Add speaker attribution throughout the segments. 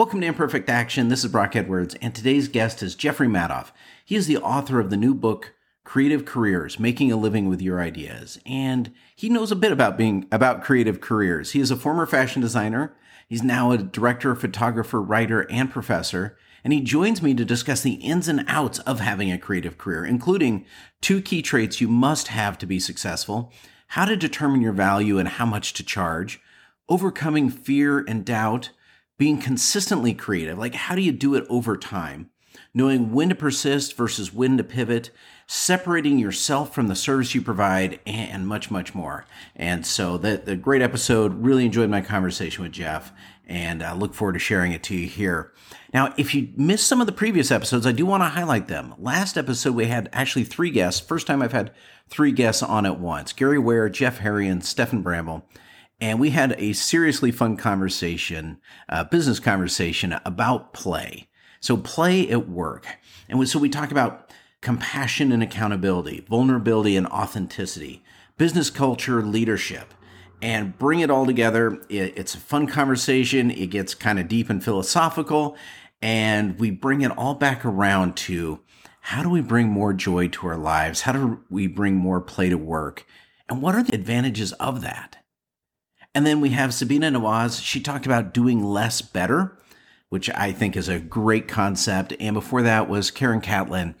Speaker 1: Welcome to Imperfect Action. This is Brock Edwards, and today's guest is Jeffrey Madoff. He is the author of the new book Creative Careers: Making a Living with Your Ideas, and he knows a bit about being about creative careers. He is a former fashion designer. He's now a director, photographer, writer, and professor. And he joins me to discuss the ins and outs of having a creative career, including two key traits you must have to be successful, how to determine your value and how much to charge, overcoming fear and doubt, being consistently creative, like how do you do it over time? Knowing when to persist versus when to pivot, separating yourself from the service you provide, and much, much more. And so, the, the great episode. Really enjoyed my conversation with Jeff, and I look forward to sharing it to you here. Now, if you missed some of the previous episodes, I do want to highlight them. Last episode, we had actually three guests. First time I've had three guests on at once Gary Ware, Jeff Harry, and Stefan Bramble and we had a seriously fun conversation, uh, business conversation about play. So play at work. And so we talk about compassion and accountability, vulnerability and authenticity, business culture, leadership, and bring it all together. It's a fun conversation. It gets kind of deep and philosophical. And we bring it all back around to how do we bring more joy to our lives? How do we bring more play to work? And what are the advantages of that? And then we have Sabina Nawaz. She talked about doing less better, which I think is a great concept. And before that was Karen Catlin.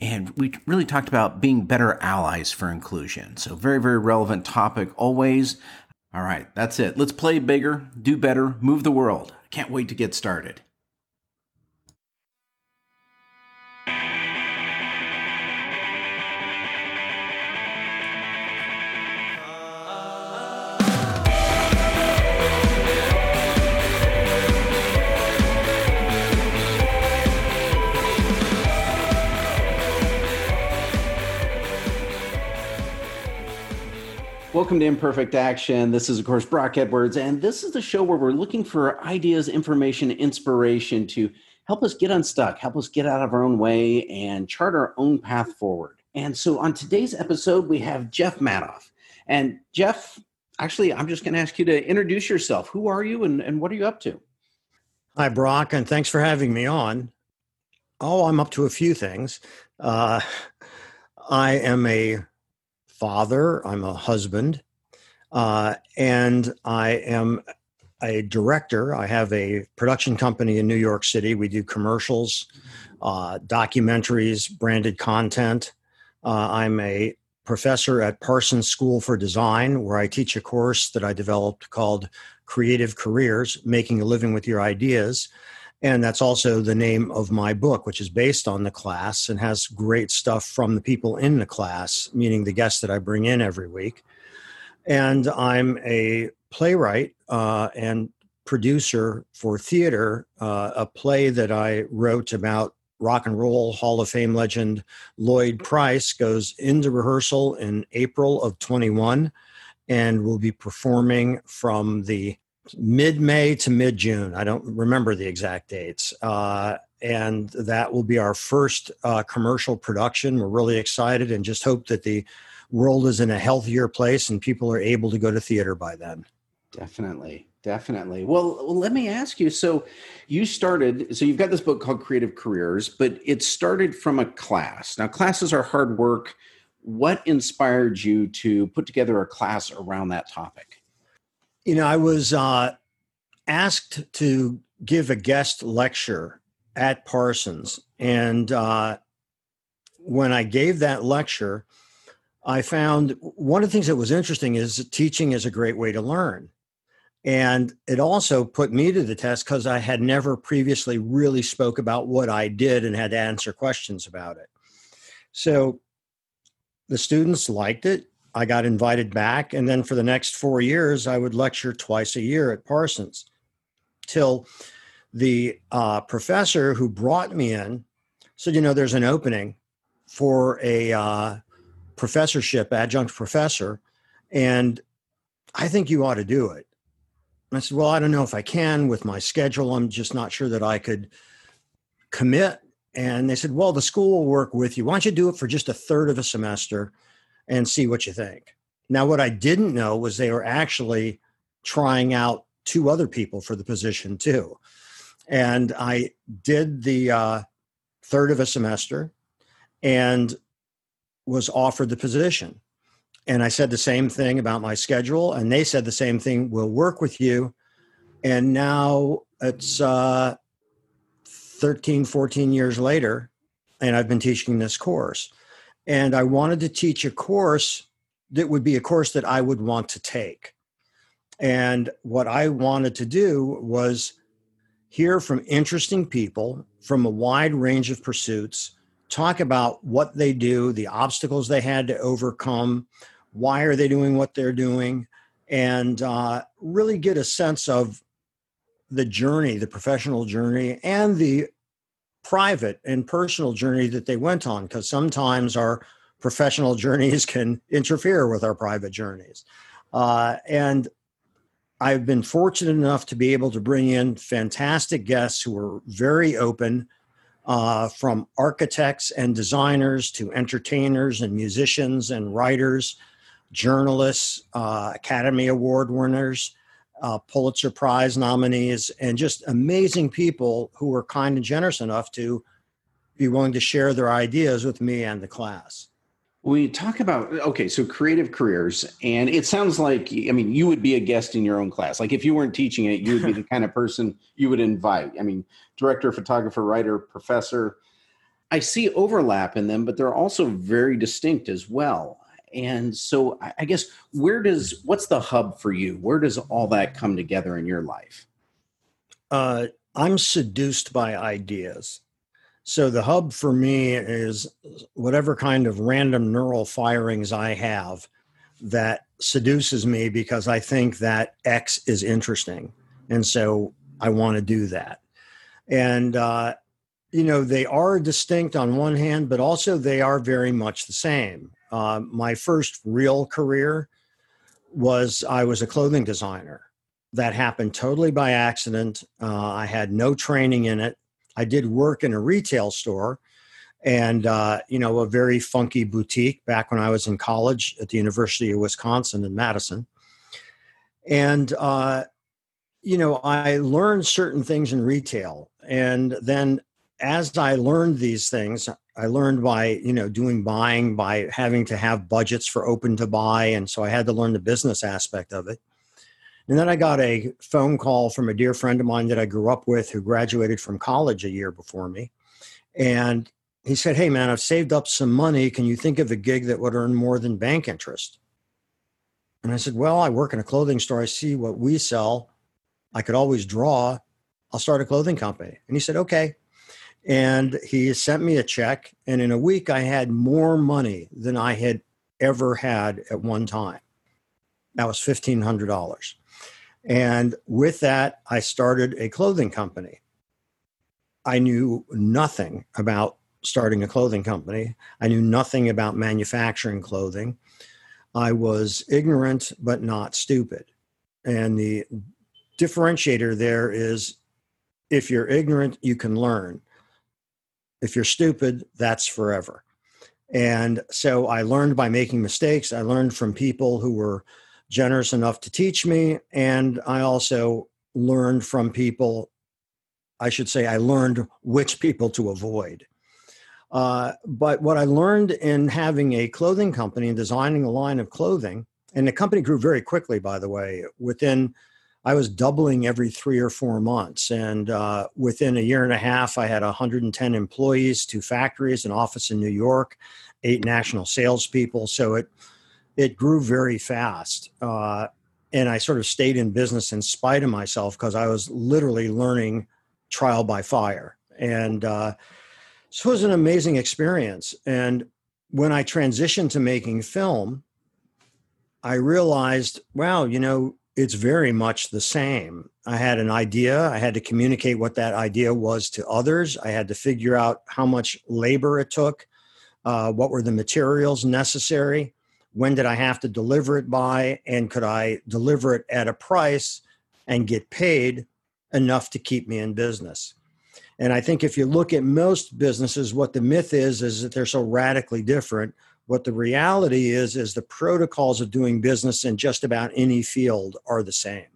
Speaker 1: And we really talked about being better allies for inclusion. So, very, very relevant topic always. All right, that's it. Let's play bigger, do better, move the world. Can't wait to get started. Welcome to Imperfect Action. This is, of course, Brock Edwards, and this is the show where we're looking for ideas, information, inspiration to help us get unstuck, help us get out of our own way, and chart our own path forward. And so on today's episode, we have Jeff Madoff. And Jeff, actually, I'm just going to ask you to introduce yourself. Who are you and, and what are you up to?
Speaker 2: Hi, Brock, and thanks for having me on. Oh, I'm up to a few things. Uh, I am a father, I'm a husband, uh, and I am a director. I have a production company in New York City. We do commercials, uh, documentaries, branded content. Uh, I'm a professor at Parsons School for Design, where I teach a course that I developed called Creative Careers Making a Living with Your Ideas. And that's also the name of my book, which is based on the class and has great stuff from the people in the class, meaning the guests that I bring in every week. And I'm a playwright uh, and producer for theater, uh, a play that I wrote about rock and roll Hall of Fame legend Lloyd Price goes into rehearsal in April of 21 and will be performing from the mid May to mid June. I don't remember the exact dates. Uh, and that will be our first uh, commercial production. We're really excited and just hope that the world is in a healthier place and people are able to go to theater by then.
Speaker 1: Definitely. Definitely. Well, well, let me ask you. So, you started, so you've got this book called Creative Careers, but it started from a class. Now, classes are hard work. What inspired you to put together a class around that topic?
Speaker 2: You know, I was uh, asked to give a guest lecture at Parsons. And uh, when I gave that lecture, I found one of the things that was interesting is teaching is a great way to learn. And it also put me to the test because I had never previously really spoke about what I did and had to answer questions about it. So the students liked it. I got invited back. And then for the next four years, I would lecture twice a year at Parsons till the uh, professor who brought me in said, You know, there's an opening for a uh, professorship, adjunct professor, and I think you ought to do it. And I said, Well, I don't know if I can with my schedule. I'm just not sure that I could commit. And they said, Well, the school will work with you. Why don't you do it for just a third of a semester? And see what you think. Now, what I didn't know was they were actually trying out two other people for the position too. And I did the uh, third of a semester and was offered the position. And I said the same thing about my schedule, and they said the same thing. We'll work with you. And now it's uh, 13, 14 years later, and I've been teaching this course. And I wanted to teach a course that would be a course that I would want to take. And what I wanted to do was hear from interesting people from a wide range of pursuits, talk about what they do, the obstacles they had to overcome, why are they doing what they're doing, and uh, really get a sense of the journey, the professional journey, and the private and personal journey that they went on, because sometimes our professional journeys can interfere with our private journeys. Uh, and I've been fortunate enough to be able to bring in fantastic guests who are very open, uh, from architects and designers to entertainers and musicians and writers, journalists, uh, Academy Award winners, uh, Pulitzer Prize nominees, and just amazing people who were kind and generous enough to be willing to share their ideas with me and the class.
Speaker 1: We talk about okay so creative careers and it sounds like i mean you would be a guest in your own class. Like if you weren't teaching it you would be the kind of person you would invite. I mean director photographer writer professor. I see overlap in them but they're also very distinct as well and so i guess where does what's the hub for you where does all that come together in your life
Speaker 2: uh, i'm seduced by ideas so the hub for me is whatever kind of random neural firings I have that seduces me because I think that X is interesting. And so I want to do that. And, uh, you know, they are distinct on one hand, but also they are very much the same. Uh, my first real career was I was a clothing designer. That happened totally by accident. Uh, I had no training in it. I did work in a retail store and uh, you know a very funky boutique back when I was in college at the University of Wisconsin in Madison, and uh, you know I learned certain things in retail, and then as I learned these things, I learned by you know doing buying by having to have budgets for open to buy, and so I had to learn the business aspect of it. And then I got a phone call from a dear friend of mine that I grew up with who graduated from college a year before me. And he said, Hey, man, I've saved up some money. Can you think of a gig that would earn more than bank interest? And I said, Well, I work in a clothing store. I see what we sell. I could always draw. I'll start a clothing company. And he said, Okay. And he sent me a check. And in a week, I had more money than I had ever had at one time. That was $1,500. And with that, I started a clothing company. I knew nothing about starting a clothing company. I knew nothing about manufacturing clothing. I was ignorant, but not stupid. And the differentiator there is if you're ignorant, you can learn. If you're stupid, that's forever. And so I learned by making mistakes. I learned from people who were generous enough to teach me. And I also learned from people, I should say, I learned which people to avoid. Uh, but what I learned in having a clothing company and designing a line of clothing, and the company grew very quickly, by the way, within I was doubling every three or four months. And uh, within a year and a half, I had 110 employees, two factories, an office in New York, eight national salespeople. So it it grew very fast. Uh, and I sort of stayed in business in spite of myself because I was literally learning trial by fire. And uh, so it was an amazing experience. And when I transitioned to making film, I realized, wow, you know, it's very much the same. I had an idea. I had to communicate what that idea was to others. I had to figure out how much labor it took, uh, what were the materials necessary when did I have to deliver it by, and could I deliver it at a price and get paid enough to keep me in business? And I think if you look at most businesses, what the myth is is that they're so radically different. What the reality is is the protocols of doing business in just about any field are the same.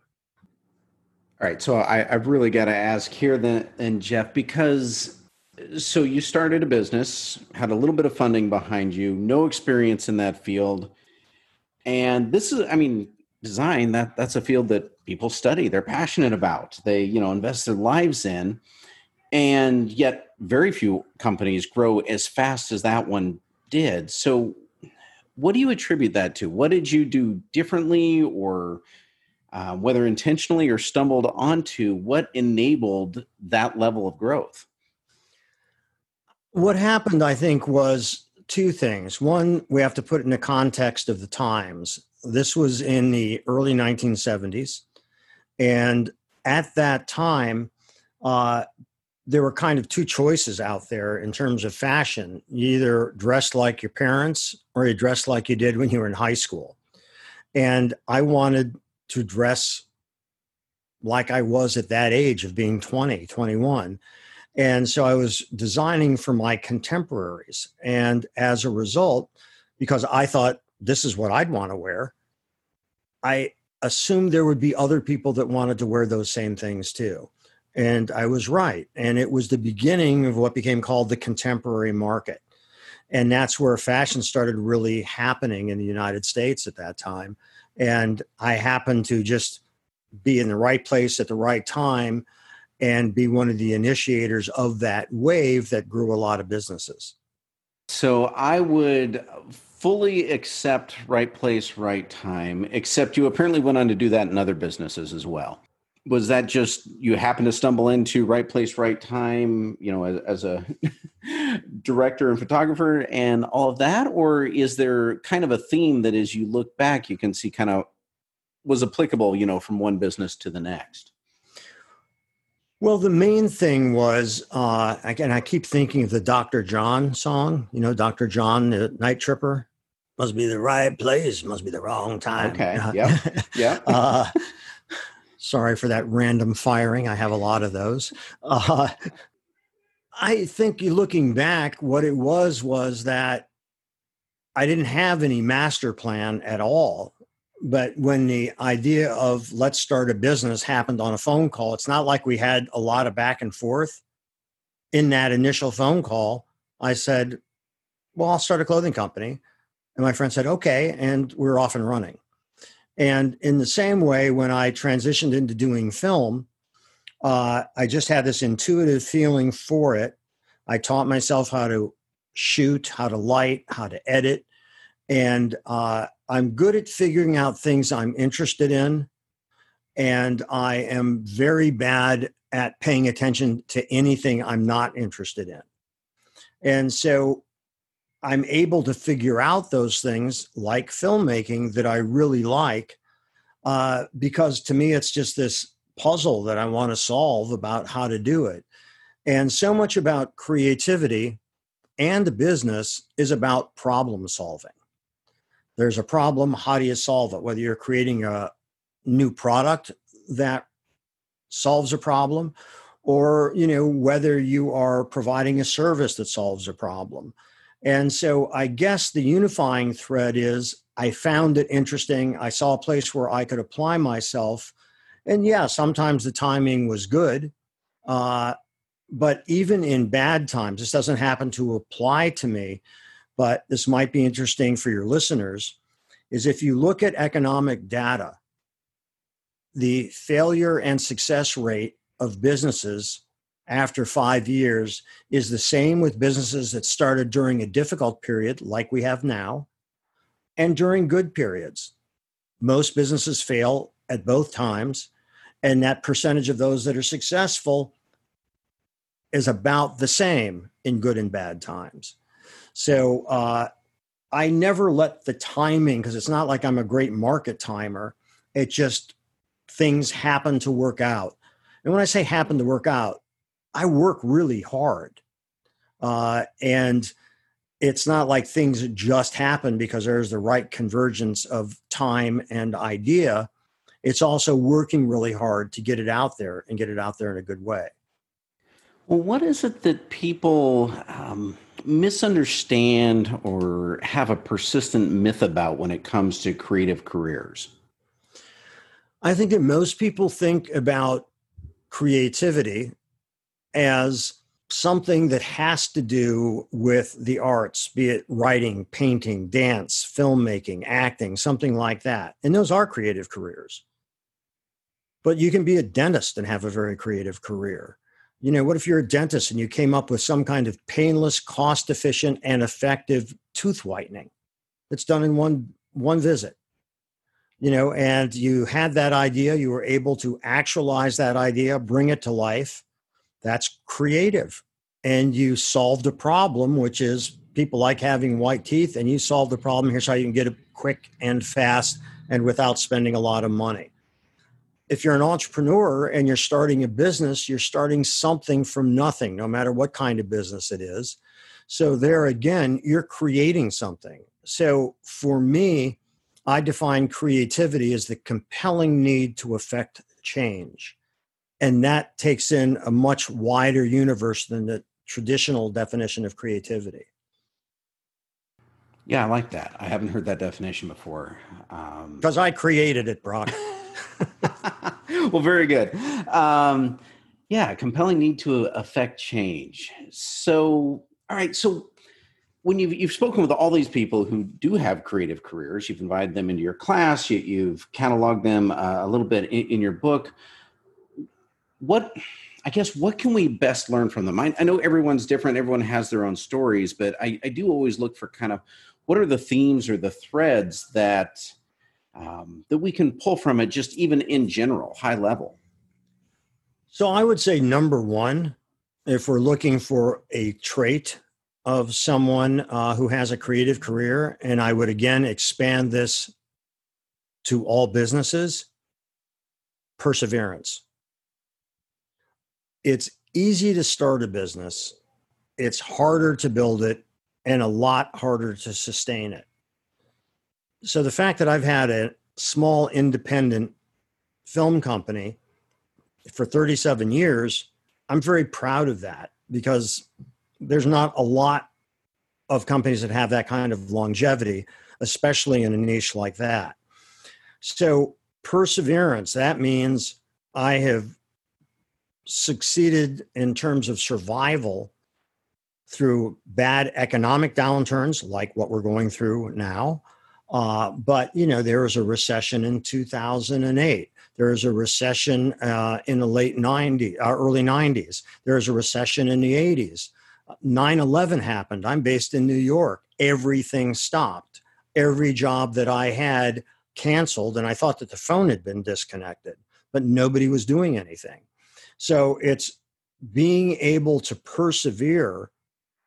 Speaker 1: All right, so I, I've really got to ask here then, and Jeff, because so you started a business, had a little bit of funding behind you, no experience in that field, and this is, I mean, design that that's a field that people study, they're passionate about, they you know invest their lives in, and yet very few companies grow as fast as that one did. So, what do you attribute that to? What did you do differently, or uh, whether intentionally or stumbled onto, what enabled that level of growth?
Speaker 2: What happened, I think, was two things. One, we have to put in the context of the times. This was in the early 1970s. And at that time, uh, there were kind of two choices out there in terms of fashion. You either dressed like your parents or you dressed like you did when you were in high school. And I wanted to dress like I was at that age of being 20, 21. And so I was designing for my contemporaries. And as a result, because I thought this is what I'd want to wear, I assumed there would be other people that wanted to wear those same things too. And I was right. And it was the beginning of what became called the contemporary market. And that's where fashion started really happening in the United States at that time. And I happened to just be in the right place at the right time and be one of the initiators of that wave that grew a lot of businesses.
Speaker 1: So I would fully accept right place, right time, except you apparently went on to do that in other businesses as well. Was that just you happen to stumble into right place, right time, you know, as, as a director and photographer and all of that? Or is there kind of a theme that as you look back, you can see kind of was applicable, you know, from one business to the next?
Speaker 2: Well, the main thing was, uh, again, I keep thinking of the Dr. John song, you know, Dr. John, the night tripper. Must be the right place, must be the wrong time.
Speaker 1: Okay. Yeah. Yeah.
Speaker 2: uh, sorry for that random firing. I have a lot of those. Uh, I think looking back, what it was was that I didn't have any master plan at all but when the idea of let's start a business happened on a phone call, it's not like we had a lot of back and forth. In that initial phone call, I said, Well, I'll start a clothing company. And my friend said, Okay. And we are off and running. And in the same way, when I transitioned into doing film, uh, I just had this intuitive feeling for it. I taught myself how to shoot, how to light, how to edit. And uh, I'm good at figuring out things I'm interested in, and I am very bad at paying attention to anything I'm not interested in. And so I'm able to figure out those things like filmmaking that I really like, uh, because to me, it's just this puzzle that I want to solve about how to do it. And so much about creativity and business is about problem solving. There's a problem how do you solve it? Whether you're creating a new product that solves a problem or you know whether you are providing a service that solves a problem and so i guess the unifying thread is i found it interesting. I saw a place where i could apply myself. And yeah sometimes the timing was good uh, but even in bad times this doesn't happen to apply to me but this might be interesting for your listeners, is if you look at economic data, the failure and success rate of businesses after five years is the same with businesses that started during a difficult period, like we have now, and during good periods. Most businesses fail at both times, and that percentage of those that are successful is about the same in good and bad times. So uh, I never let the timing, because it's not like I'm a great market timer. It just things happen to work out. And when I say happen to work out, I work really hard. Uh, and it's not like things just happen because there's the right convergence of time and idea. It's also working really hard to get it out there and get it out there in a good way.
Speaker 1: Well, what is it that people um, misunderstand or have a persistent myth about when it comes to creative careers?
Speaker 2: I think that most people think about creativity as something that has to do with the arts, be it writing, painting, dance, filmmaking, acting, something like that. And those are creative careers. But you can be a dentist and have a very creative career. You know, what if you're a dentist and you came up with some kind of painless, cost efficient, and effective tooth whitening that's done in one one visit? You know, and you had that idea, you were able to actualize that idea, bring it to life that's creative. And you solved a problem, which is people like having white teeth, and you solved the problem. Here's how you can get it quick and fast and without spending a lot of money. If you're an entrepreneur and you're starting a business, you're starting something from nothing, no matter what kind of business it is. So, there again, you're creating something. So, for me, I define creativity as the compelling need to affect change and that takes in a much wider universe than the traditional definition of creativity.
Speaker 1: Yeah i like that. I haven't heard that definition before.
Speaker 2: Because um, i created it brock.
Speaker 1: Well very good. Um, yeah compelling need to affect change. So all right so when you've, you've spoken with all these people who do have creative careers you've invited them into your class you, have cataloged them uh, a little bit in, in your book what I guess what can we best learn from them? I, I, know everyone's different, everyone has their own stories, but I, I, do always look for kind of what are the themes or the threads that um, that we can pull from it, just even in general, high level.
Speaker 2: So I would say number one, if we're looking for a trait of someone uh, who has a creative career, and I would again expand this to all businesses, perseverance it's easy to start a business, it's harder to build it, and a lot harder to sustain it. So the fact that I've had a small independent film company for 37 years, I'm very proud of that because there's not a lot of companies that have that kind of longevity, especially in a niche like that. So, perseverance, that means I have succeeded in terms of survival through bad economic downturns like what we're going through now. Uh, but you know there was a recession in 2008. There was a recession uh, in the late 90s, uh, early 90s. There was a recession in the 80s. 9/11 happened. I'm based in New York. Everything stopped. Every job that I had canceled, and I thought that the phone had been disconnected, but nobody was doing anything. So it's being able to persevere,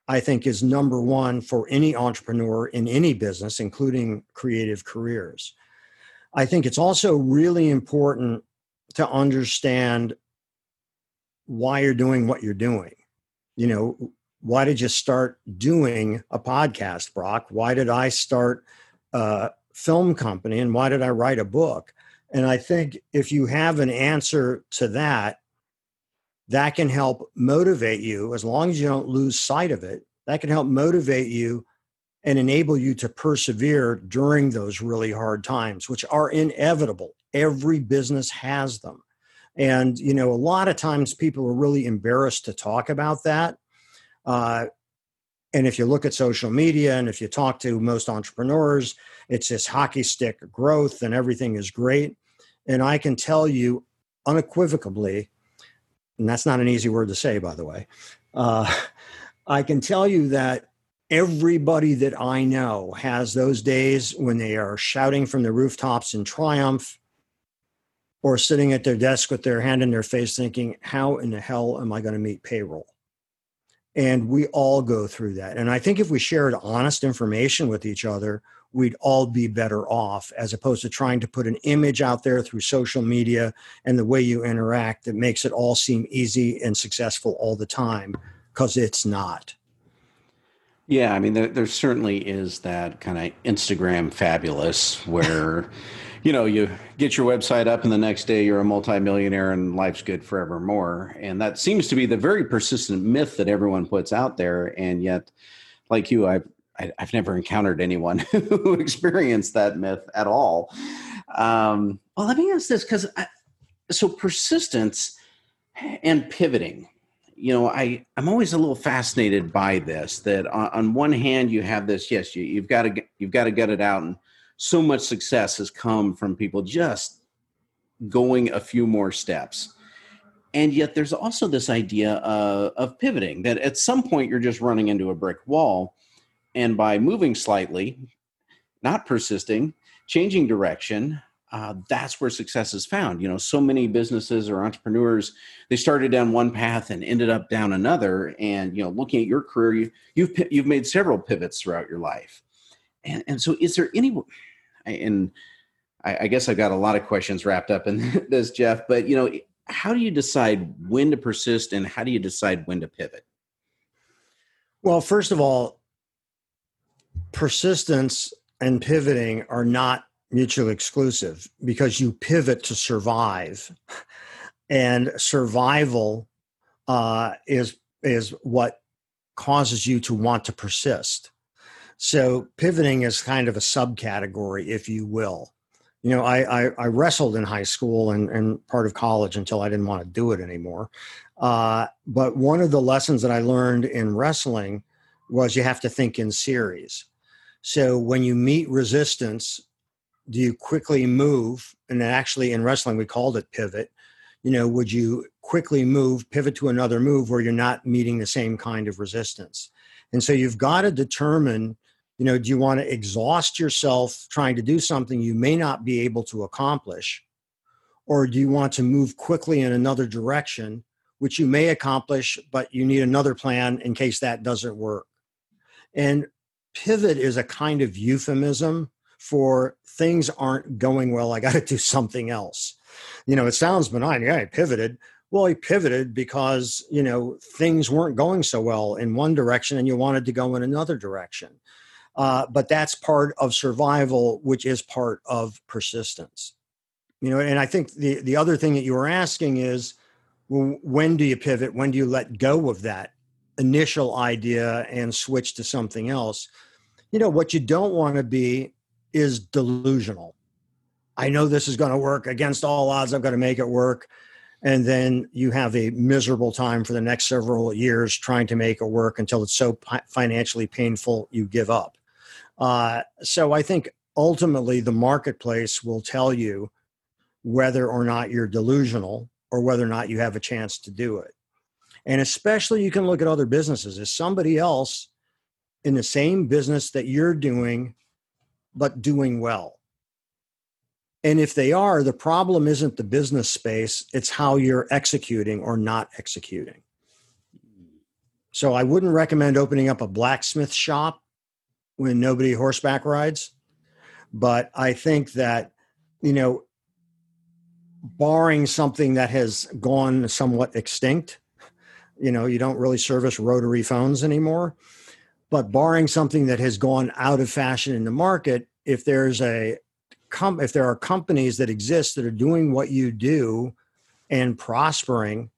Speaker 2: I think, is number one for any entrepreneur in any business, including creative careers. I think it's also really important to understand why you're doing what you're doing. You know, why did you start doing a podcast, Brock? Why did I start a film company? And why did I write a book? And I think if you have an answer to that, that can help motivate you as long as you don't lose sight of it that can help motivate you and enable you to persevere during those really hard times which are inevitable. Every business has them. And you know a lot of times people are really embarrassed to talk about that. Uh, and if you look at social media and if you talk to most entrepreneurs it's this hockey stick growth and everything is great. And i can tell you unequivocally and that's not an easy word to say, by the way. Uh, I can tell you that everybody that I know has those days when they are shouting from the rooftops in triumph or sitting at their desk with their hand in their face thinking, How in the hell am I going to meet payroll? And we all go through that. And I think if we shared honest information with each other, we'd all be better off as opposed to trying to put an image out there through social media and the way you interact that makes it all seem easy and successful all the time because it's not.
Speaker 1: Yeah, I mean, there, there certainly is that kind of Instagram fabulous where, you know, you get your website up and the next day you're a multimillionaire and life's good forevermore. And that seems to be the very persistent myth that everyone puts out there. And yet, like you, I've I, have never encountered anyone who experienced that myth at all. Um, well, let me ask this because so persistence. and pivoting you know i i'm always a little fascinated by this that on, on one hand you have this yes you, you've got to you've got to get it out and so much success has come from people just going a few more steps and yet there's also this idea uh, of pivoting that at some point you're just running into a brick wall and by moving slightly not persisting changing direction uh, that's where success is found. You know, so many businesses or entrepreneurs they started down one path and ended up down another. And you know, looking at your career, you, you've you've made several pivots throughout your life. And and so, is there any? And I, I guess I've got a lot of questions wrapped up in this, Jeff. But you know, how do you decide when to persist, and how do you decide when to pivot?
Speaker 2: Well, first of all, persistence and pivoting are not mutually exclusive because you pivot to survive. And survival uh, is is what causes you to want to persist. So pivoting is kind of a subcategory if you will. You know i i, I wrestled in high school and, and part of college until i didn't want to do it anymore. Uh, but one of the lessons that i learned in wrestling was you have to think in series so when you meet resistance do you quickly move? And actually in wrestling we called it pivot. You know would you quickly move pivot to another move where you're not meeting the same kind of resistance? And so you've got to determine you know do you want to exhaust yourself trying to do something you may not be able to accomplish? Or do you want to move quickly in another direction which you may accomplish but you need another plan in case that doesn't work? And pivot is a kind of euphemism for things aren't going well. I got to do something else. You know, it sounds benign. Yeah, I pivoted. Well, he pivoted because, you know, things weren't going so well in one direction and you wanted to go in another direction. Uh, but that's part of survival, which is part of persistence. You know, and I think the, the other thing that you were asking is well, when do you pivot? When do you let go of that initial idea and switch to something else? You know, what you don't want to be is delusional. I know this is going to work against all odds. I've got to make it work. And then you have a miserable time for the next several years trying to make it work until it's so financially painful you give up. Uh, so I think ultimately the marketplace will tell you whether or not you're delusional or whether or not you have a chance to do it. And especially you can look at other businesses. Is somebody else in the same business that you're doing but doing well. And if they are, the problem isn't the business space, it's how you're executing or not executing. So I wouldn't recommend opening up a blacksmith shop when nobody horseback rides. But I think that, you know, barring something that has gone somewhat extinct, you know, you don't really service rotary phones anymore. But barring something that has gone out of fashion in the market, if there's a com- if there are companies that exist that are doing what you do and prospering,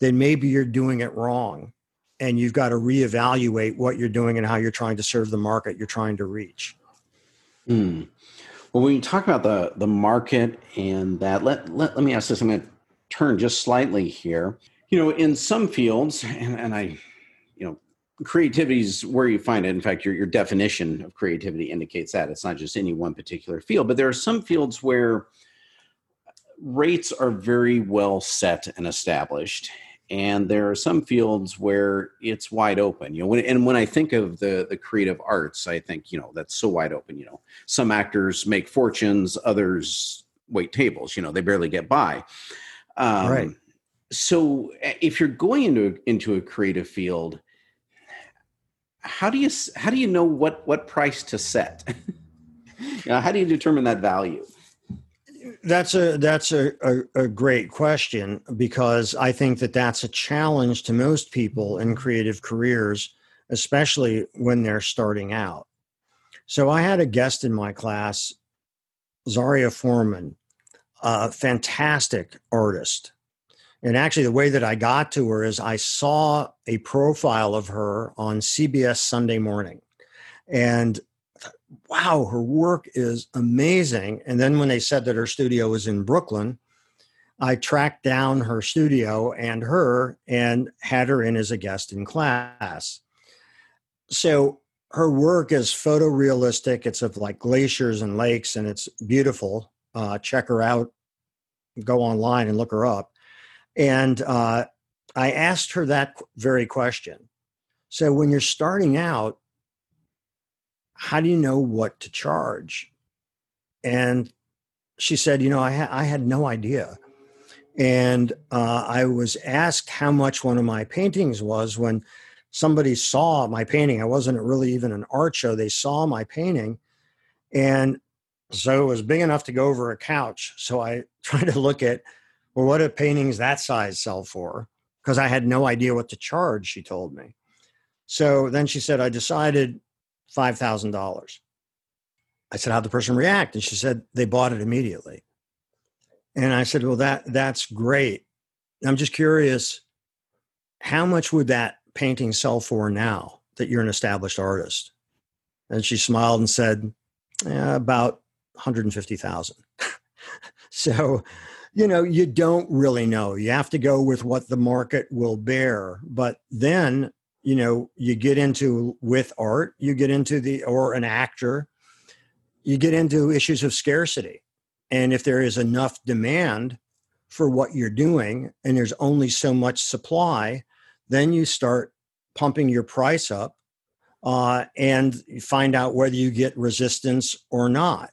Speaker 2: then maybe you're doing it wrong. And you've got to reevaluate what you're doing and how you're trying to serve the market you're trying to reach.
Speaker 1: Mm. Well, when you talk about the the market and that, let let, let me ask this. I'm going to turn just slightly here. You know, in some fields, and, and I you know creativity is where you find it. In fact, your, your definition of creativity indicates that it's not just any one particular field, but there are some fields where rates are very well set and established. And there are some fields where it's wide open. You know, when, and when I think of the the creative arts, I think you know that's so wide open. You know, some actors make fortunes, others wait tables. You know, they barely get by.
Speaker 2: Um, right.
Speaker 1: So, eh, if you're going into into a creative field, how do you how do you know what what price to set? how do you determine that value?
Speaker 2: That's a that's a, a, a, great question because I think that that's a challenge to most people in creative careers, especially when they're starting out. So I had a guest in my class, Zaria Forman, a fantastic artist, and actually, the way that I got to her is I saw a profile of her on CBS Sunday morning. And wow, her work is amazing. And then when they said that her studio was in Brooklyn, I tracked down her studio and her and had her in as a guest in class. So her work is photorealistic. It's of like glaciers and lakes, and it's beautiful. Uh, check her out. Go online and look her up. And uh, I asked her that very question. So when you're starting out, how do you know what to charge? And she said, you know, I, ha- I had no idea. And uh, I was asked how much one of my paintings was when somebody saw my painting. I wasn't really even an art show. They saw my painting. And so it was big enough to go over a couch. So I tried to look at, well, what do paintings that size sell for? Because I had no idea what to charge, she told me. So then she said, I decided $5,000. I said, how'd the person react? And she said, they bought it immediately. And I said, well, that that's great. I'm just curious, how much would that painting sell for now that you're an established artist? And she smiled and said, eh, about 150,000. so, you know, you don't really know. You have to go with what the market will bear. But then, you know, you get into with art, you get into the, or an actor, you get into issues of scarcity. And if there is enough demand for what you're doing and there's only so much supply, then you start pumping your price up uh, and find out whether you get resistance or not.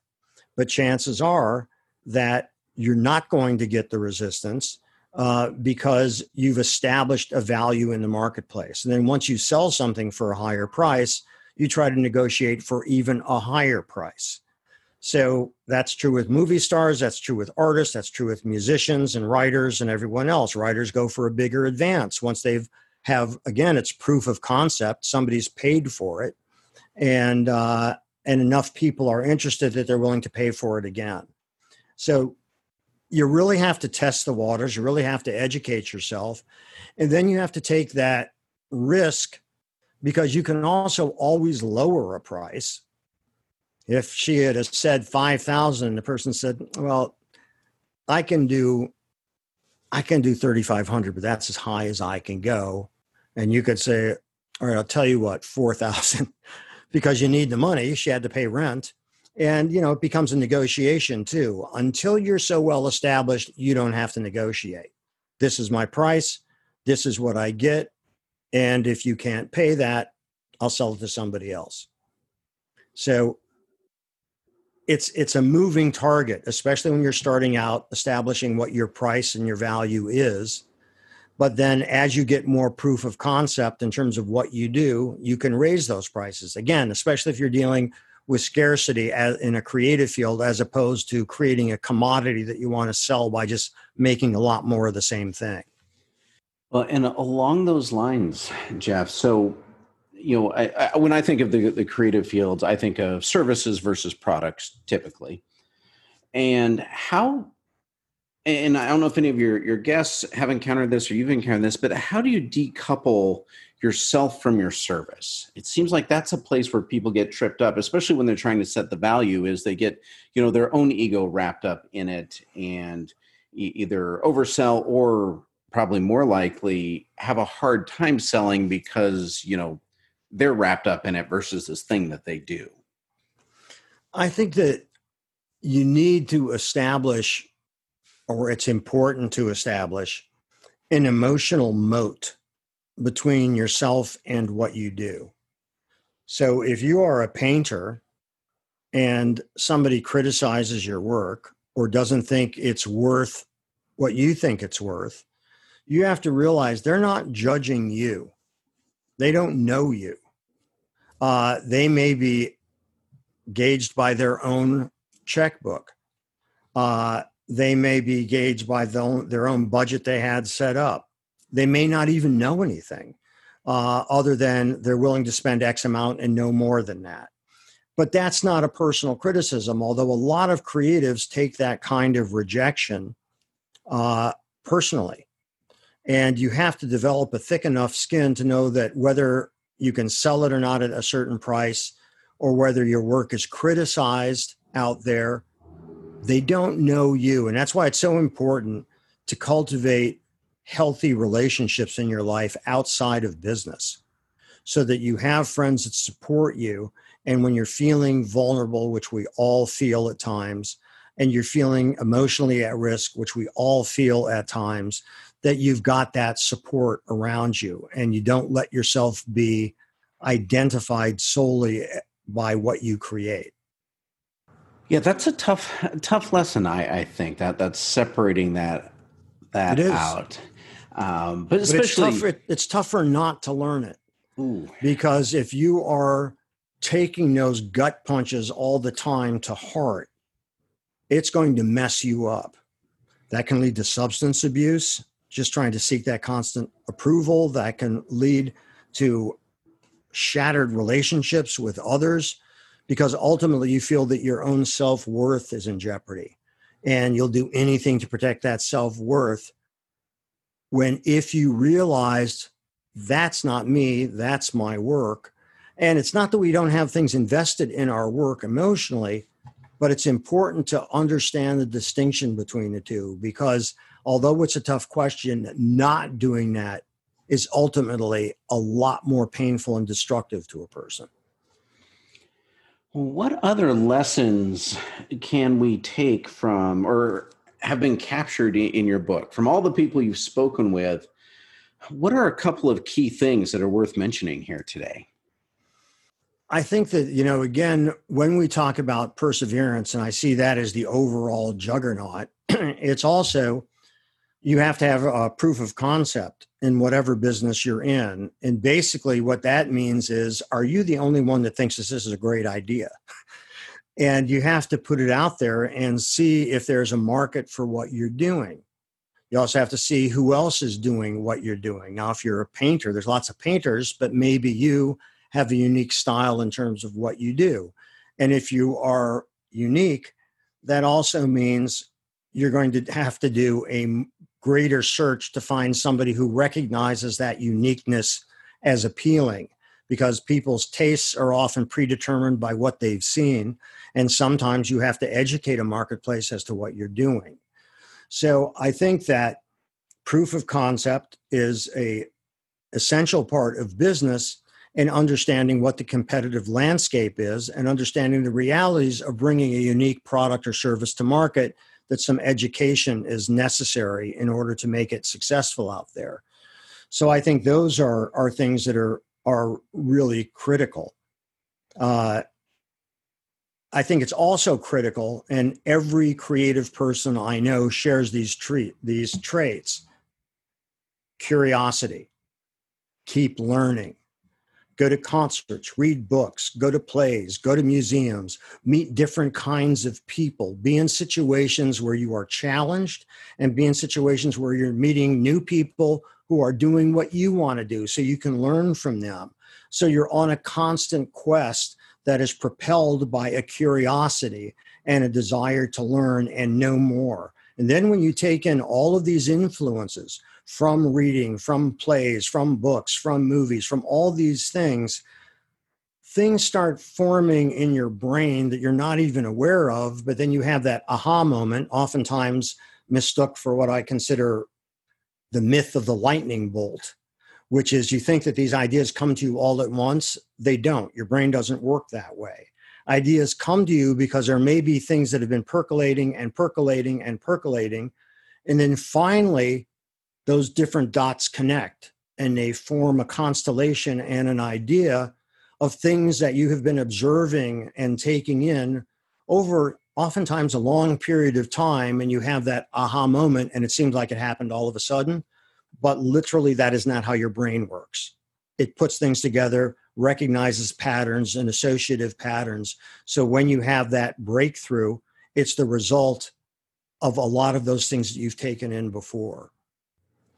Speaker 2: But chances are that you're not going to get the resistance uh, because you've established a value in the marketplace. And then once you sell something for a higher price, you try to negotiate for even a higher price. So that's true with movie stars, that's true with artists, that's true with musicians and writers and everyone else. Writers go for a bigger advance once they've have again it's proof of concept somebody's paid for it and uh, and enough people are interested that they're willing to pay for it again so you really have to test the waters you really have to educate yourself and then you have to take that risk because you can also always lower a price if she had said 5000 the person said well i can do i can do 3500 but that's as high as i can go and you could say, all right, I'll tell you what, 4,000 because you need the money. She had to pay rent. And, you know, it becomes a negotiation too. Until you're so well established, you don't have to negotiate. This is my price. This is what I get. And if you can't pay that, I'll sell it to somebody else. So it's it's a moving target, especially when you're starting out establishing what your price and your value is but then as you get more proof of concept in terms of what you do, you can raise those prices. Again, especially if you're dealing with scarcity as, in a creative field as opposed to creating a commodity that you want to sell by just making a lot more of the same thing.
Speaker 1: Well, and along those lines, Jeff, so you know, I, I, when I think of the, the creative fields, I think of services versus products typically. And how and I don't know if any of your, your guests have encountered this or you've encountered this, but how do you decouple yourself from your service? It seems like that's a place where people get tripped up, especially when they're trying to set the value, is they get, you know, their own ego wrapped up in it and either oversell or probably more likely have a hard time selling because, you know, they're wrapped up in it versus this thing that they do.
Speaker 2: I think that you need to establish or it's important to establish an emotional moat between yourself and what you do. So if you are a painter and somebody criticizes your work or doesn't think it's worth what you think it's worth, you have to realize they're not judging you. They don't know you. Uh, they may be gauged by their own checkbook. Uh, they may be gauged by the their own budget they had set up. They may not even know anything uh, other than they're willing to spend X amount and no more than that. But that's not a personal criticism, although a lot of creatives take that kind of rejection uh, personally. And you have to develop a thick enough skin to know that whether you can sell it or not at a certain price, or whether your work is criticized out there they don't know you and that's why it's so important to cultivate healthy relationships in your life outside of business so that you have friends that support you. And when you're feeling vulnerable, which we all feel at times, and you're feeling emotionally at risk, which we all feel at times, that you've got that support around you and you don't let yourself be identified solely by what you create.
Speaker 1: Yeah, that's a tough, tough lesson. I, I think that that's separating that that out.
Speaker 2: Um, but especially, but it's, tougher, it's tougher not to learn it. Ooh. Because if you are taking those gut punches all the time to heart, it's going to mess you up. That can lead to substance abuse, just trying to seek that constant approval. That can lead to shattered relationships with others because ultimately you feel that your own self worth is in jeopardy. And you'll do anything to protect that self worth. When if you realized that's not me, that's my work. And it's not that we don't have things invested in our work emotionally, but it's important to understand the distinction between the two because although it's a tough question, not doing that is ultimately a lot more painful and destructive to a person.
Speaker 1: What other lessons can we take from or have been captured in your book from all the people you've spoken with? What are a couple of key things that are worth mentioning here today?
Speaker 2: I think that, you know, again, when we talk about perseverance, and I see that as the overall juggernaut, it's also you have to have a proof of concept in whatever business you're in. And basically, what that means is are you the only one that thinks this is a great idea? and you have to put it out there and see if there's a market for what you're doing. You also have to see who else is doing what you're doing. Now, if you're a painter, there's lots of painters, but maybe you have a unique style in terms of what you do. And if you are unique, that also means you're going to have to do a greater search to find somebody who recognizes that uniqueness as appealing because people's tastes are often predetermined by what they've seen and sometimes you have to educate a marketplace as to what you're doing. So i think that proof of concept is a essential part of business and understanding what the competitive landscape is and understanding the realities of bringing a unique product or service to market that some education is necessary in order to make it successful out there. So i think those are are things that are are really critical. Uh, i think it's also critical and every creative person i know shares these treat these traits. Curiosity. Keep learning. Go to concerts, read books, go to plays, go to museums, meet different kinds of people, be in situations where you are challenged, and be in situations where you're meeting new people who are doing what you want to do so you can learn from them. So you're on a constant quest that is propelled by a curiosity and a desire to learn and know more. And then when you take in all of these influences, from reading, from plays, from books, from movies, from all these things, things start forming in your brain that you're not even aware of. But then you have that aha moment, oftentimes mistook for what I consider the myth of the lightning bolt, which is you think that these ideas come to you all at once. They don't. Your brain doesn't work that way. Ideas come to you because there may be things that have been percolating and percolating and percolating. And then finally, those different dots connect and they form a constellation and an idea of things that you have been observing and taking in over oftentimes a long period of time and you have that aha moment and it seems like it happened all of a sudden but literally that is not how your brain works it puts things together recognizes patterns and associative patterns so when you have that breakthrough it's the result of a lot of those things that you've taken in before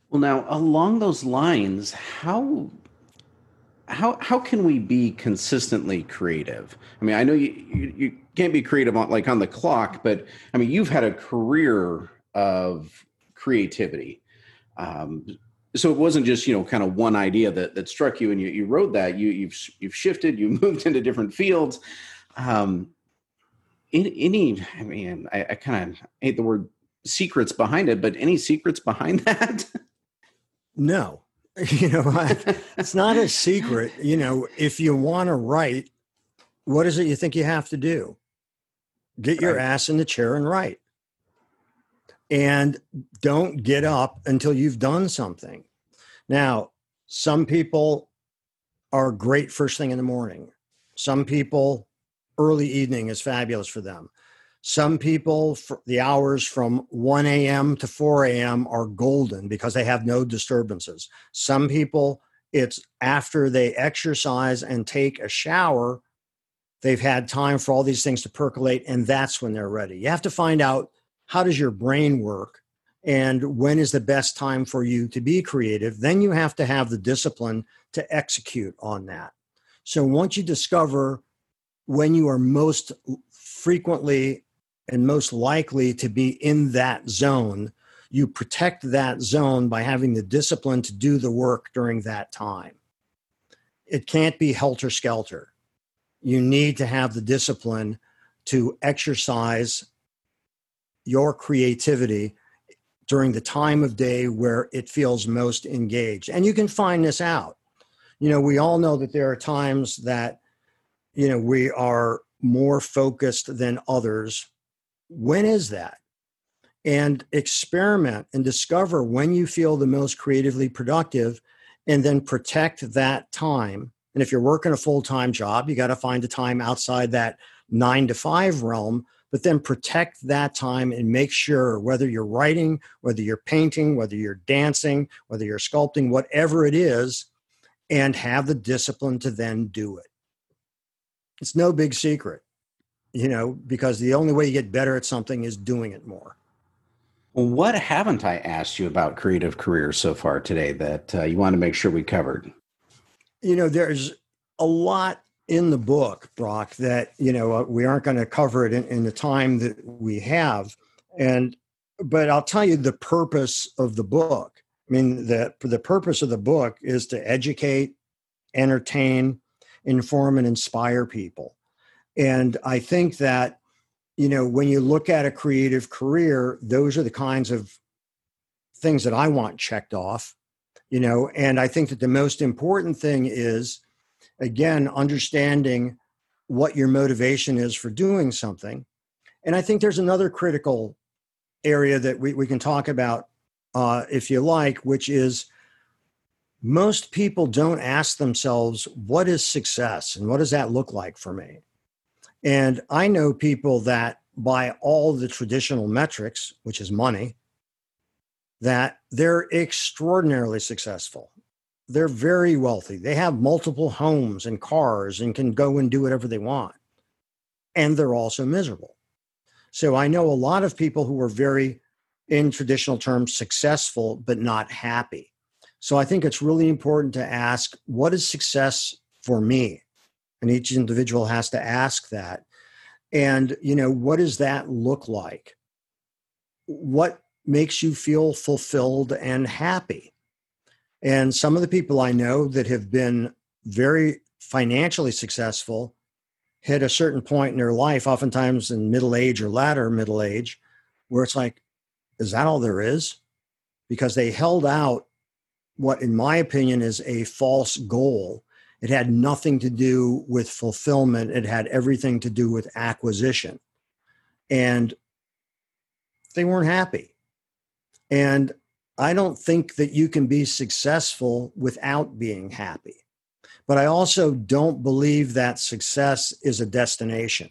Speaker 1: well, now along those lines, how how how can we be consistently creative? I mean, I know you you, you can't be creative on like on the clock, but I mean, you've had a career of creativity. Um, so it wasn't just you know kind of one idea that that struck you and you, you wrote that you you've you've shifted you moved into different fields um any, any i mean i, I kind of hate the word secrets behind it, but any secrets behind that?
Speaker 2: no. You know, it's not a secret. You know, if you want to write, what is it you think you have to do? Get your right. ass in the chair and write. And don't get up until you've done something. Now, some people are great first thing in the morning. Some people, early evening is fabulous for them. Some people, the hours from 1 a.m. to 4 a.m. are golden because they have no disturbances. Some people, it's after they exercise and take a shower, they've had time for all these things to percolate, and that's when they're ready. You have to find out how does your brain work and when is the best time for you to be creative. Then you have to have the discipline to execute on that. So once you discover when you are most frequently and most likely to be in that zone, you protect that zone by having the discipline to do the work during that time. It can't be helter skelter. You need to have the discipline to exercise your creativity during the time of day where it feels most engaged. And you can find this out. You know, we all know that there are times that, you know, we are more focused than others when is that? And experiment and discover when you feel the most creatively productive and then protect that time. And if you're working a full time job, you got to find a time outside that nine to five realm, but then protect that time and make sure whether you're writing, whether you're painting, whether you're dancing, whether you're sculpting, whatever it is, and have the discipline to then do it. It's no big secret you know, because the only way you get better at something is doing it more.
Speaker 1: Well, what haven't I asked you about creative careers so far today that uh, you want to make sure we covered?
Speaker 2: You know, there's a lot in the book, Brock, that, you know, uh, we aren't going to cover it in, in the time that we have. And, but I'll tell you the purpose of the book. I mean, the, the purpose of the book is to educate, entertain, inform, and inspire people. And I think that, you know, when you look at a creative career, those are the kinds of things that I want checked off, you know, and I think that the most important thing is, again, understanding what your motivation is for doing something. And I think there's another critical area that we, we can talk about, uh, if you like, which is most people don't ask themselves, what is success and what does that look like for me? And I know people that by all the traditional metrics, which is money, that they're extraordinarily successful. They're very wealthy. They have multiple homes and cars and can go and do whatever they want. And they're also miserable. So I know a lot of people who are very, in traditional terms, successful, but not happy. So I think it's really important to ask what is success for me? and each individual has to ask that and you know what does that look like what makes you feel fulfilled and happy and some of the people i know that have been very financially successful hit a certain point in their life oftentimes in middle age or latter middle age where it's like is that all there is because they held out what in my opinion is a false goal it had nothing to do with fulfillment, it had everything to do with acquisition. And they weren't happy. And I don't think that you can be successful without being happy. But I also don't believe that success is a destination.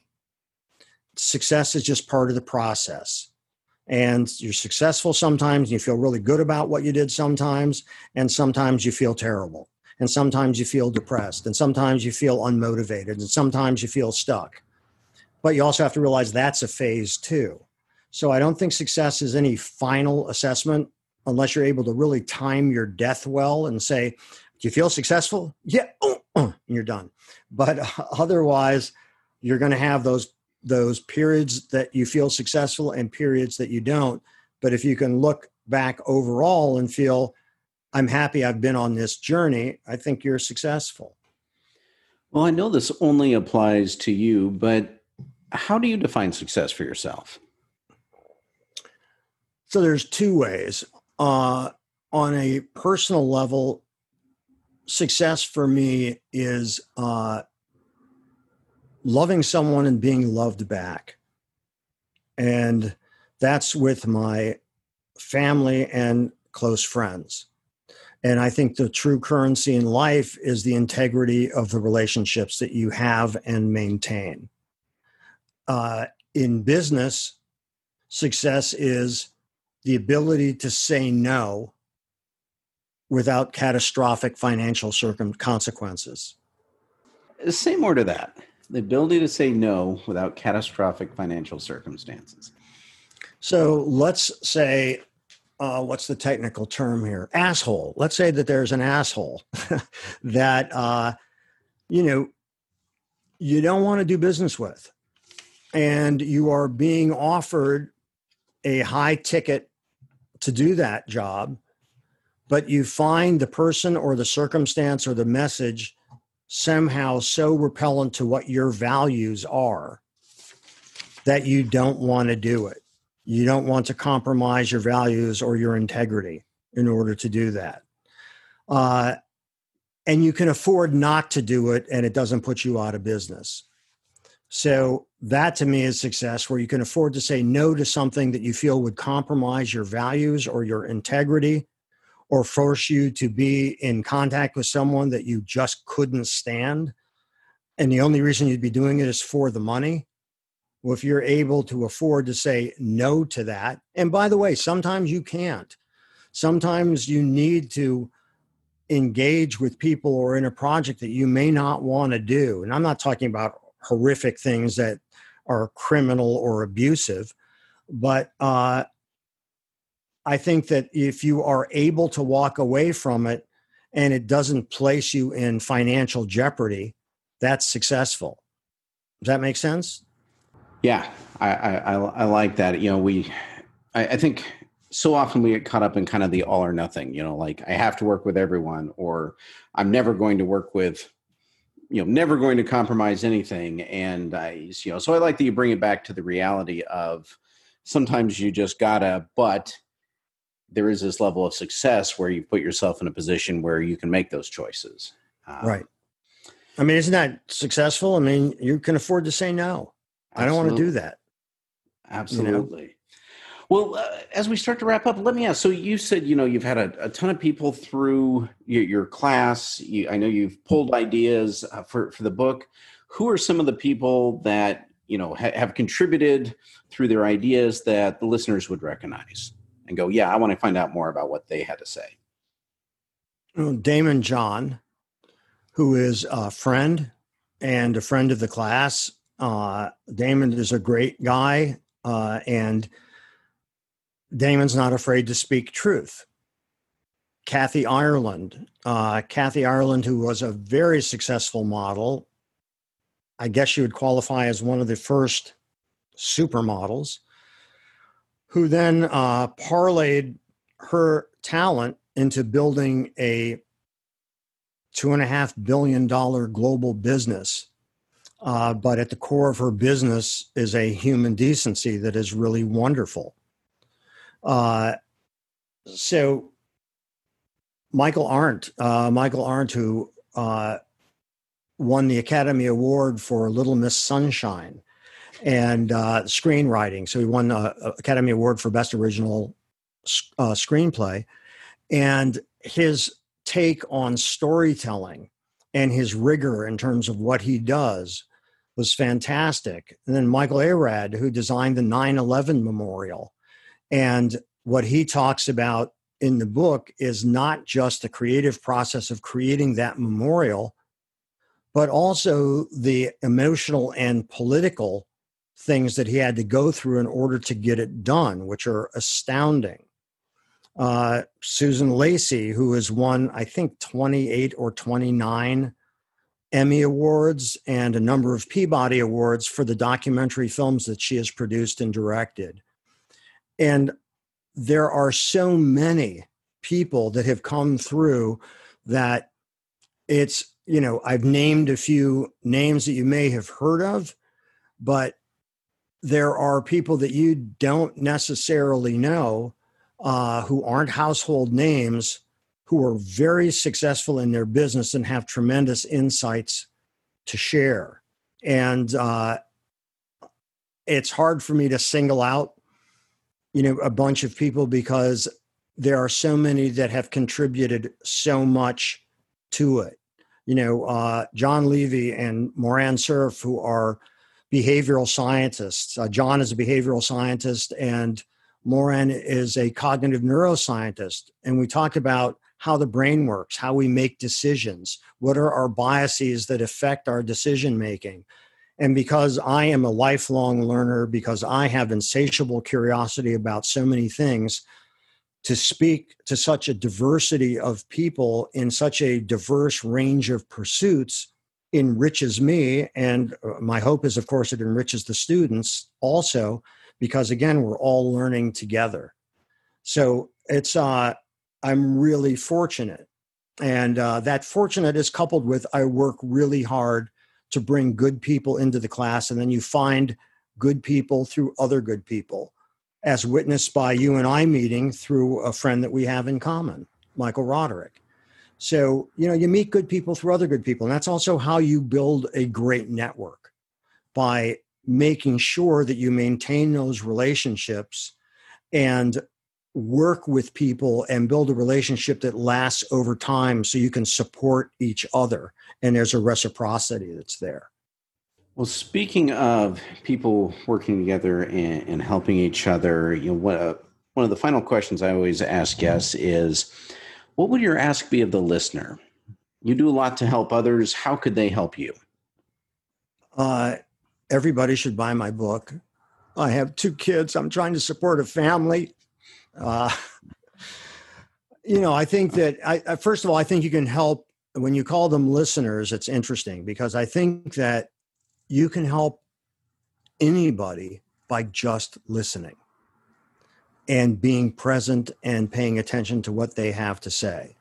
Speaker 2: Success is just part of the process. And you're successful sometimes, and you feel really good about what you did sometimes, and sometimes you feel terrible and sometimes you feel depressed and sometimes you feel unmotivated and sometimes you feel stuck but you also have to realize that's a phase too so i don't think success is any final assessment unless you're able to really time your death well and say do you feel successful yeah oh, oh, and you're done but otherwise you're going to have those those periods that you feel successful and periods that you don't but if you can look back overall and feel I'm happy I've been on this journey, I think you're successful.
Speaker 1: Well, I know this only applies to you, but how do you define success for yourself?
Speaker 2: So there's two ways. Uh, on a personal level, success for me is uh, loving someone and being loved back. And that's with my family and close friends. And I think the true currency in life is the integrity of the relationships that you have and maintain. Uh, in business, success is the ability to say no without catastrophic financial circum- consequences.
Speaker 1: Say more to that the ability to say no without catastrophic financial circumstances.
Speaker 2: So let's say, uh, what's the technical term here? Asshole. Let's say that there's an asshole that, uh, you know, you don't want to do business with. And you are being offered a high ticket to do that job, but you find the person or the circumstance or the message somehow so repellent to what your values are that you don't want to do it. You don't want to compromise your values or your integrity in order to do that. Uh, and you can afford not to do it and it doesn't put you out of business. So, that to me is success where you can afford to say no to something that you feel would compromise your values or your integrity or force you to be in contact with someone that you just couldn't stand. And the only reason you'd be doing it is for the money well, if you're able to afford to say no to that, and by the way, sometimes you can't. Sometimes you need to engage with people or in a project that you may not want to do. And I'm not talking about horrific things that are criminal or abusive, but uh, I think that if you are able to walk away from it and it doesn't place you in financial jeopardy, that's successful. Does that make sense?
Speaker 1: Yeah, I, I, I like that. You know, we, I, I think so often we get caught up in kind of the all or nothing, you know, like I have to work with everyone or I'm never going to work with, you know, never going to compromise anything. And I, you know, so I like that you bring it back to the reality of sometimes you just gotta, but there is this level of success where you put yourself in a position where you can make those choices.
Speaker 2: Um, right. I mean, isn't that successful? I mean, you can afford to say no. I don't want to do that.
Speaker 1: Absolutely. You know? Well, uh, as we start to wrap up, let me ask. So you said you know you've had a, a ton of people through your, your class. You, I know you've pulled ideas uh, for for the book. Who are some of the people that you know ha- have contributed through their ideas that the listeners would recognize and go, yeah, I want to find out more about what they had to say.
Speaker 2: Daymond John, who is a friend and a friend of the class, uh, Daymond is a great guy, uh, and Daymond's not afraid to speak truth. Kathy Ireland, uh, Kathy Ireland, who was a very successful model, I guess you would qualify as one of the first supermodels, who then uh, parlayed her talent into building a two and a half billion dollar global business uh, but at the core of her business is a human decency that is really wonderful. Uh, so, Michael Arndt, uh, Michael Arndt, who uh, won the Academy Award for Little Miss Sunshine and uh, screenwriting. So, he won the Academy Award for Best Original uh, Screenplay. And his take on storytelling and his rigor in terms of what he does was fantastic. And then Michael Arad, who designed the 9 11 memorial. And what he talks about in the book is not just the creative process of creating that memorial, but also the emotional and political things that he had to go through in order to get it done, which are astounding. Uh, Susan Lacy, who has won, I think, 28 or 29 Emmy Awards and a number of Peabody Awards for the documentary films that she has produced and directed. And there are so many people that have come through that it's, you know, I've named a few names that you may have heard of, but there are people that you don't necessarily know uh, who aren't household names who are very successful in their business and have tremendous insights to share. And uh, it's hard for me to single out, you know, a bunch of people because there are so many that have contributed so much to it. You know, uh, Jon Levy and Moran Cerf who are behavioral scientists. Uh, Jon is a behavioral scientist, and Moran is a cognitive neuroscientist. And we talked about how the brain works, how we make decisions, what are our biases that affect our decision making. And because I am a lifelong learner, because I have insatiable curiosity about so many things, to speak to such a diversity of people in such a diverse range of pursuits enriches me. And uh, my hope is, of course, it enriches the students also, because again, we're all learning together. So it's, uh, I'm really fortunate. And uh, that fortunate is coupled with I work really hard to bring good people into the class, and then you find good people through other good people, as witnessed by you and I meeting through a friend that we have in common, Michael Roderick. So, you know, you meet good people through other good people. And that's also how you build a great network by making sure that you maintain those relationships and work with people and build a relationship that lasts over time so you can support each other and there's a reciprocity that's there.
Speaker 1: Well speaking of people working together and, and helping each other you know what uh, one of the final questions i always ask guests is what would your ask be of the listener? You do a lot to help others. How could they help you?
Speaker 2: Uh, everybody should buy my book. I have two kids. I'm trying to support a family uh, you know, I think that I, I, first of all, I think you can help when you call them listeners. It's interesting because I think that you can help anybody by just listening and being present and paying attention to what they have to say.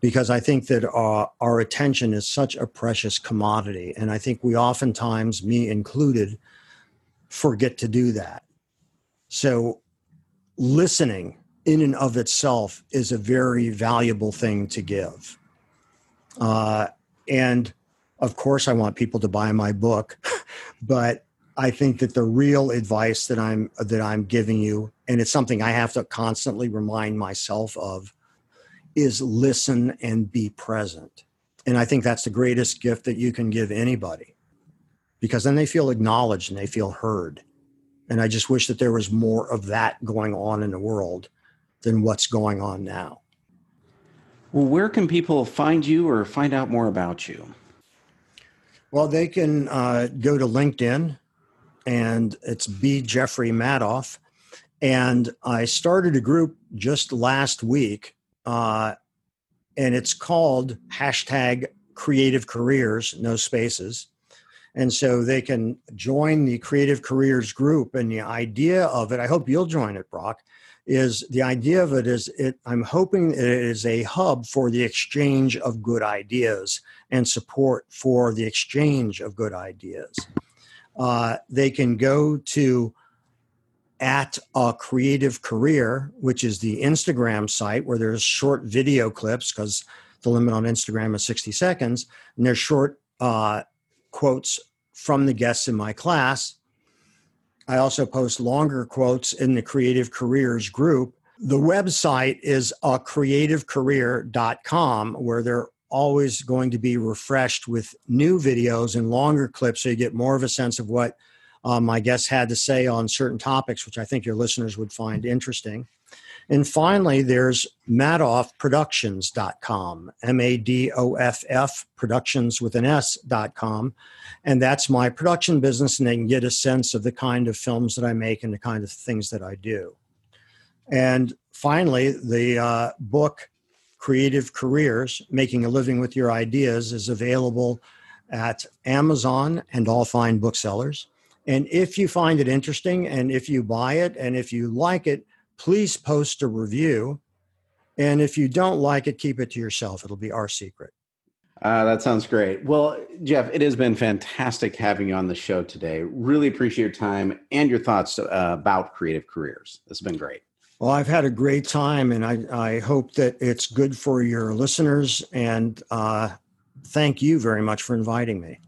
Speaker 2: Because I think that our, our attention is such a precious commodity. And I think we oftentimes, me included, forget to do that. So listening in and of itself is a very valuable thing to give. Uh, and of course, I want people to buy my book, but I think that the real advice that I'm that I'm giving you, and it's something I have to constantly remind myself of, is listen and be present. And I think that's the greatest gift that you can give anybody, because then they feel acknowledged and they feel heard. And I just wish that there was more of that going on in the world than what's going on now.
Speaker 1: Well, where can people find you or find out more about you?
Speaker 2: Well, they can uh, go to LinkedIn, and it's B. Jeffrey Madoff. And I started a group just last week, uh, and it's called hashtag Creative Careers, no spaces and so they can join the creative careers group. And the idea of it i hope you'll join it brock is the idea of it is it i'm hoping it is a hub for the exchange of good ideas and support for the exchange of good ideas. Uh, they can go to at a creative career which is the instagram site where there's short video clips because the limit on instagram is 60 seconds and there's short uh, quotes from the guests in my class. I also post longer quotes in the Creative Careers group. The website is a creativecareer.com where they're always going to be refreshed with new videos and longer clips so you get more of a sense of what um, my guests had to say on certain topics, which I think your listeners would find interesting. And finally, there's madoffproductions.com, M A D O F F, productions with an S.com. And that's my production business, and they can get a sense of the kind of films that I make and the kind of things that I do. And finally, the uh, book, Creative Careers Making a Living with Your Ideas, is available at Amazon and all fine booksellers. And if you find it interesting and if you buy it and if you like it, please post a review. And if you don't like it, keep it to yourself. It'll be our secret.
Speaker 1: Uh, that sounds great. Well, Jeff, it has been fantastic having you on the show today. Really appreciate your time and your thoughts uh, about creative careers. This has been great.
Speaker 2: Well, I've had a great time, and I, I hope that it's good for your listeners. And uh, thank you very much for inviting me.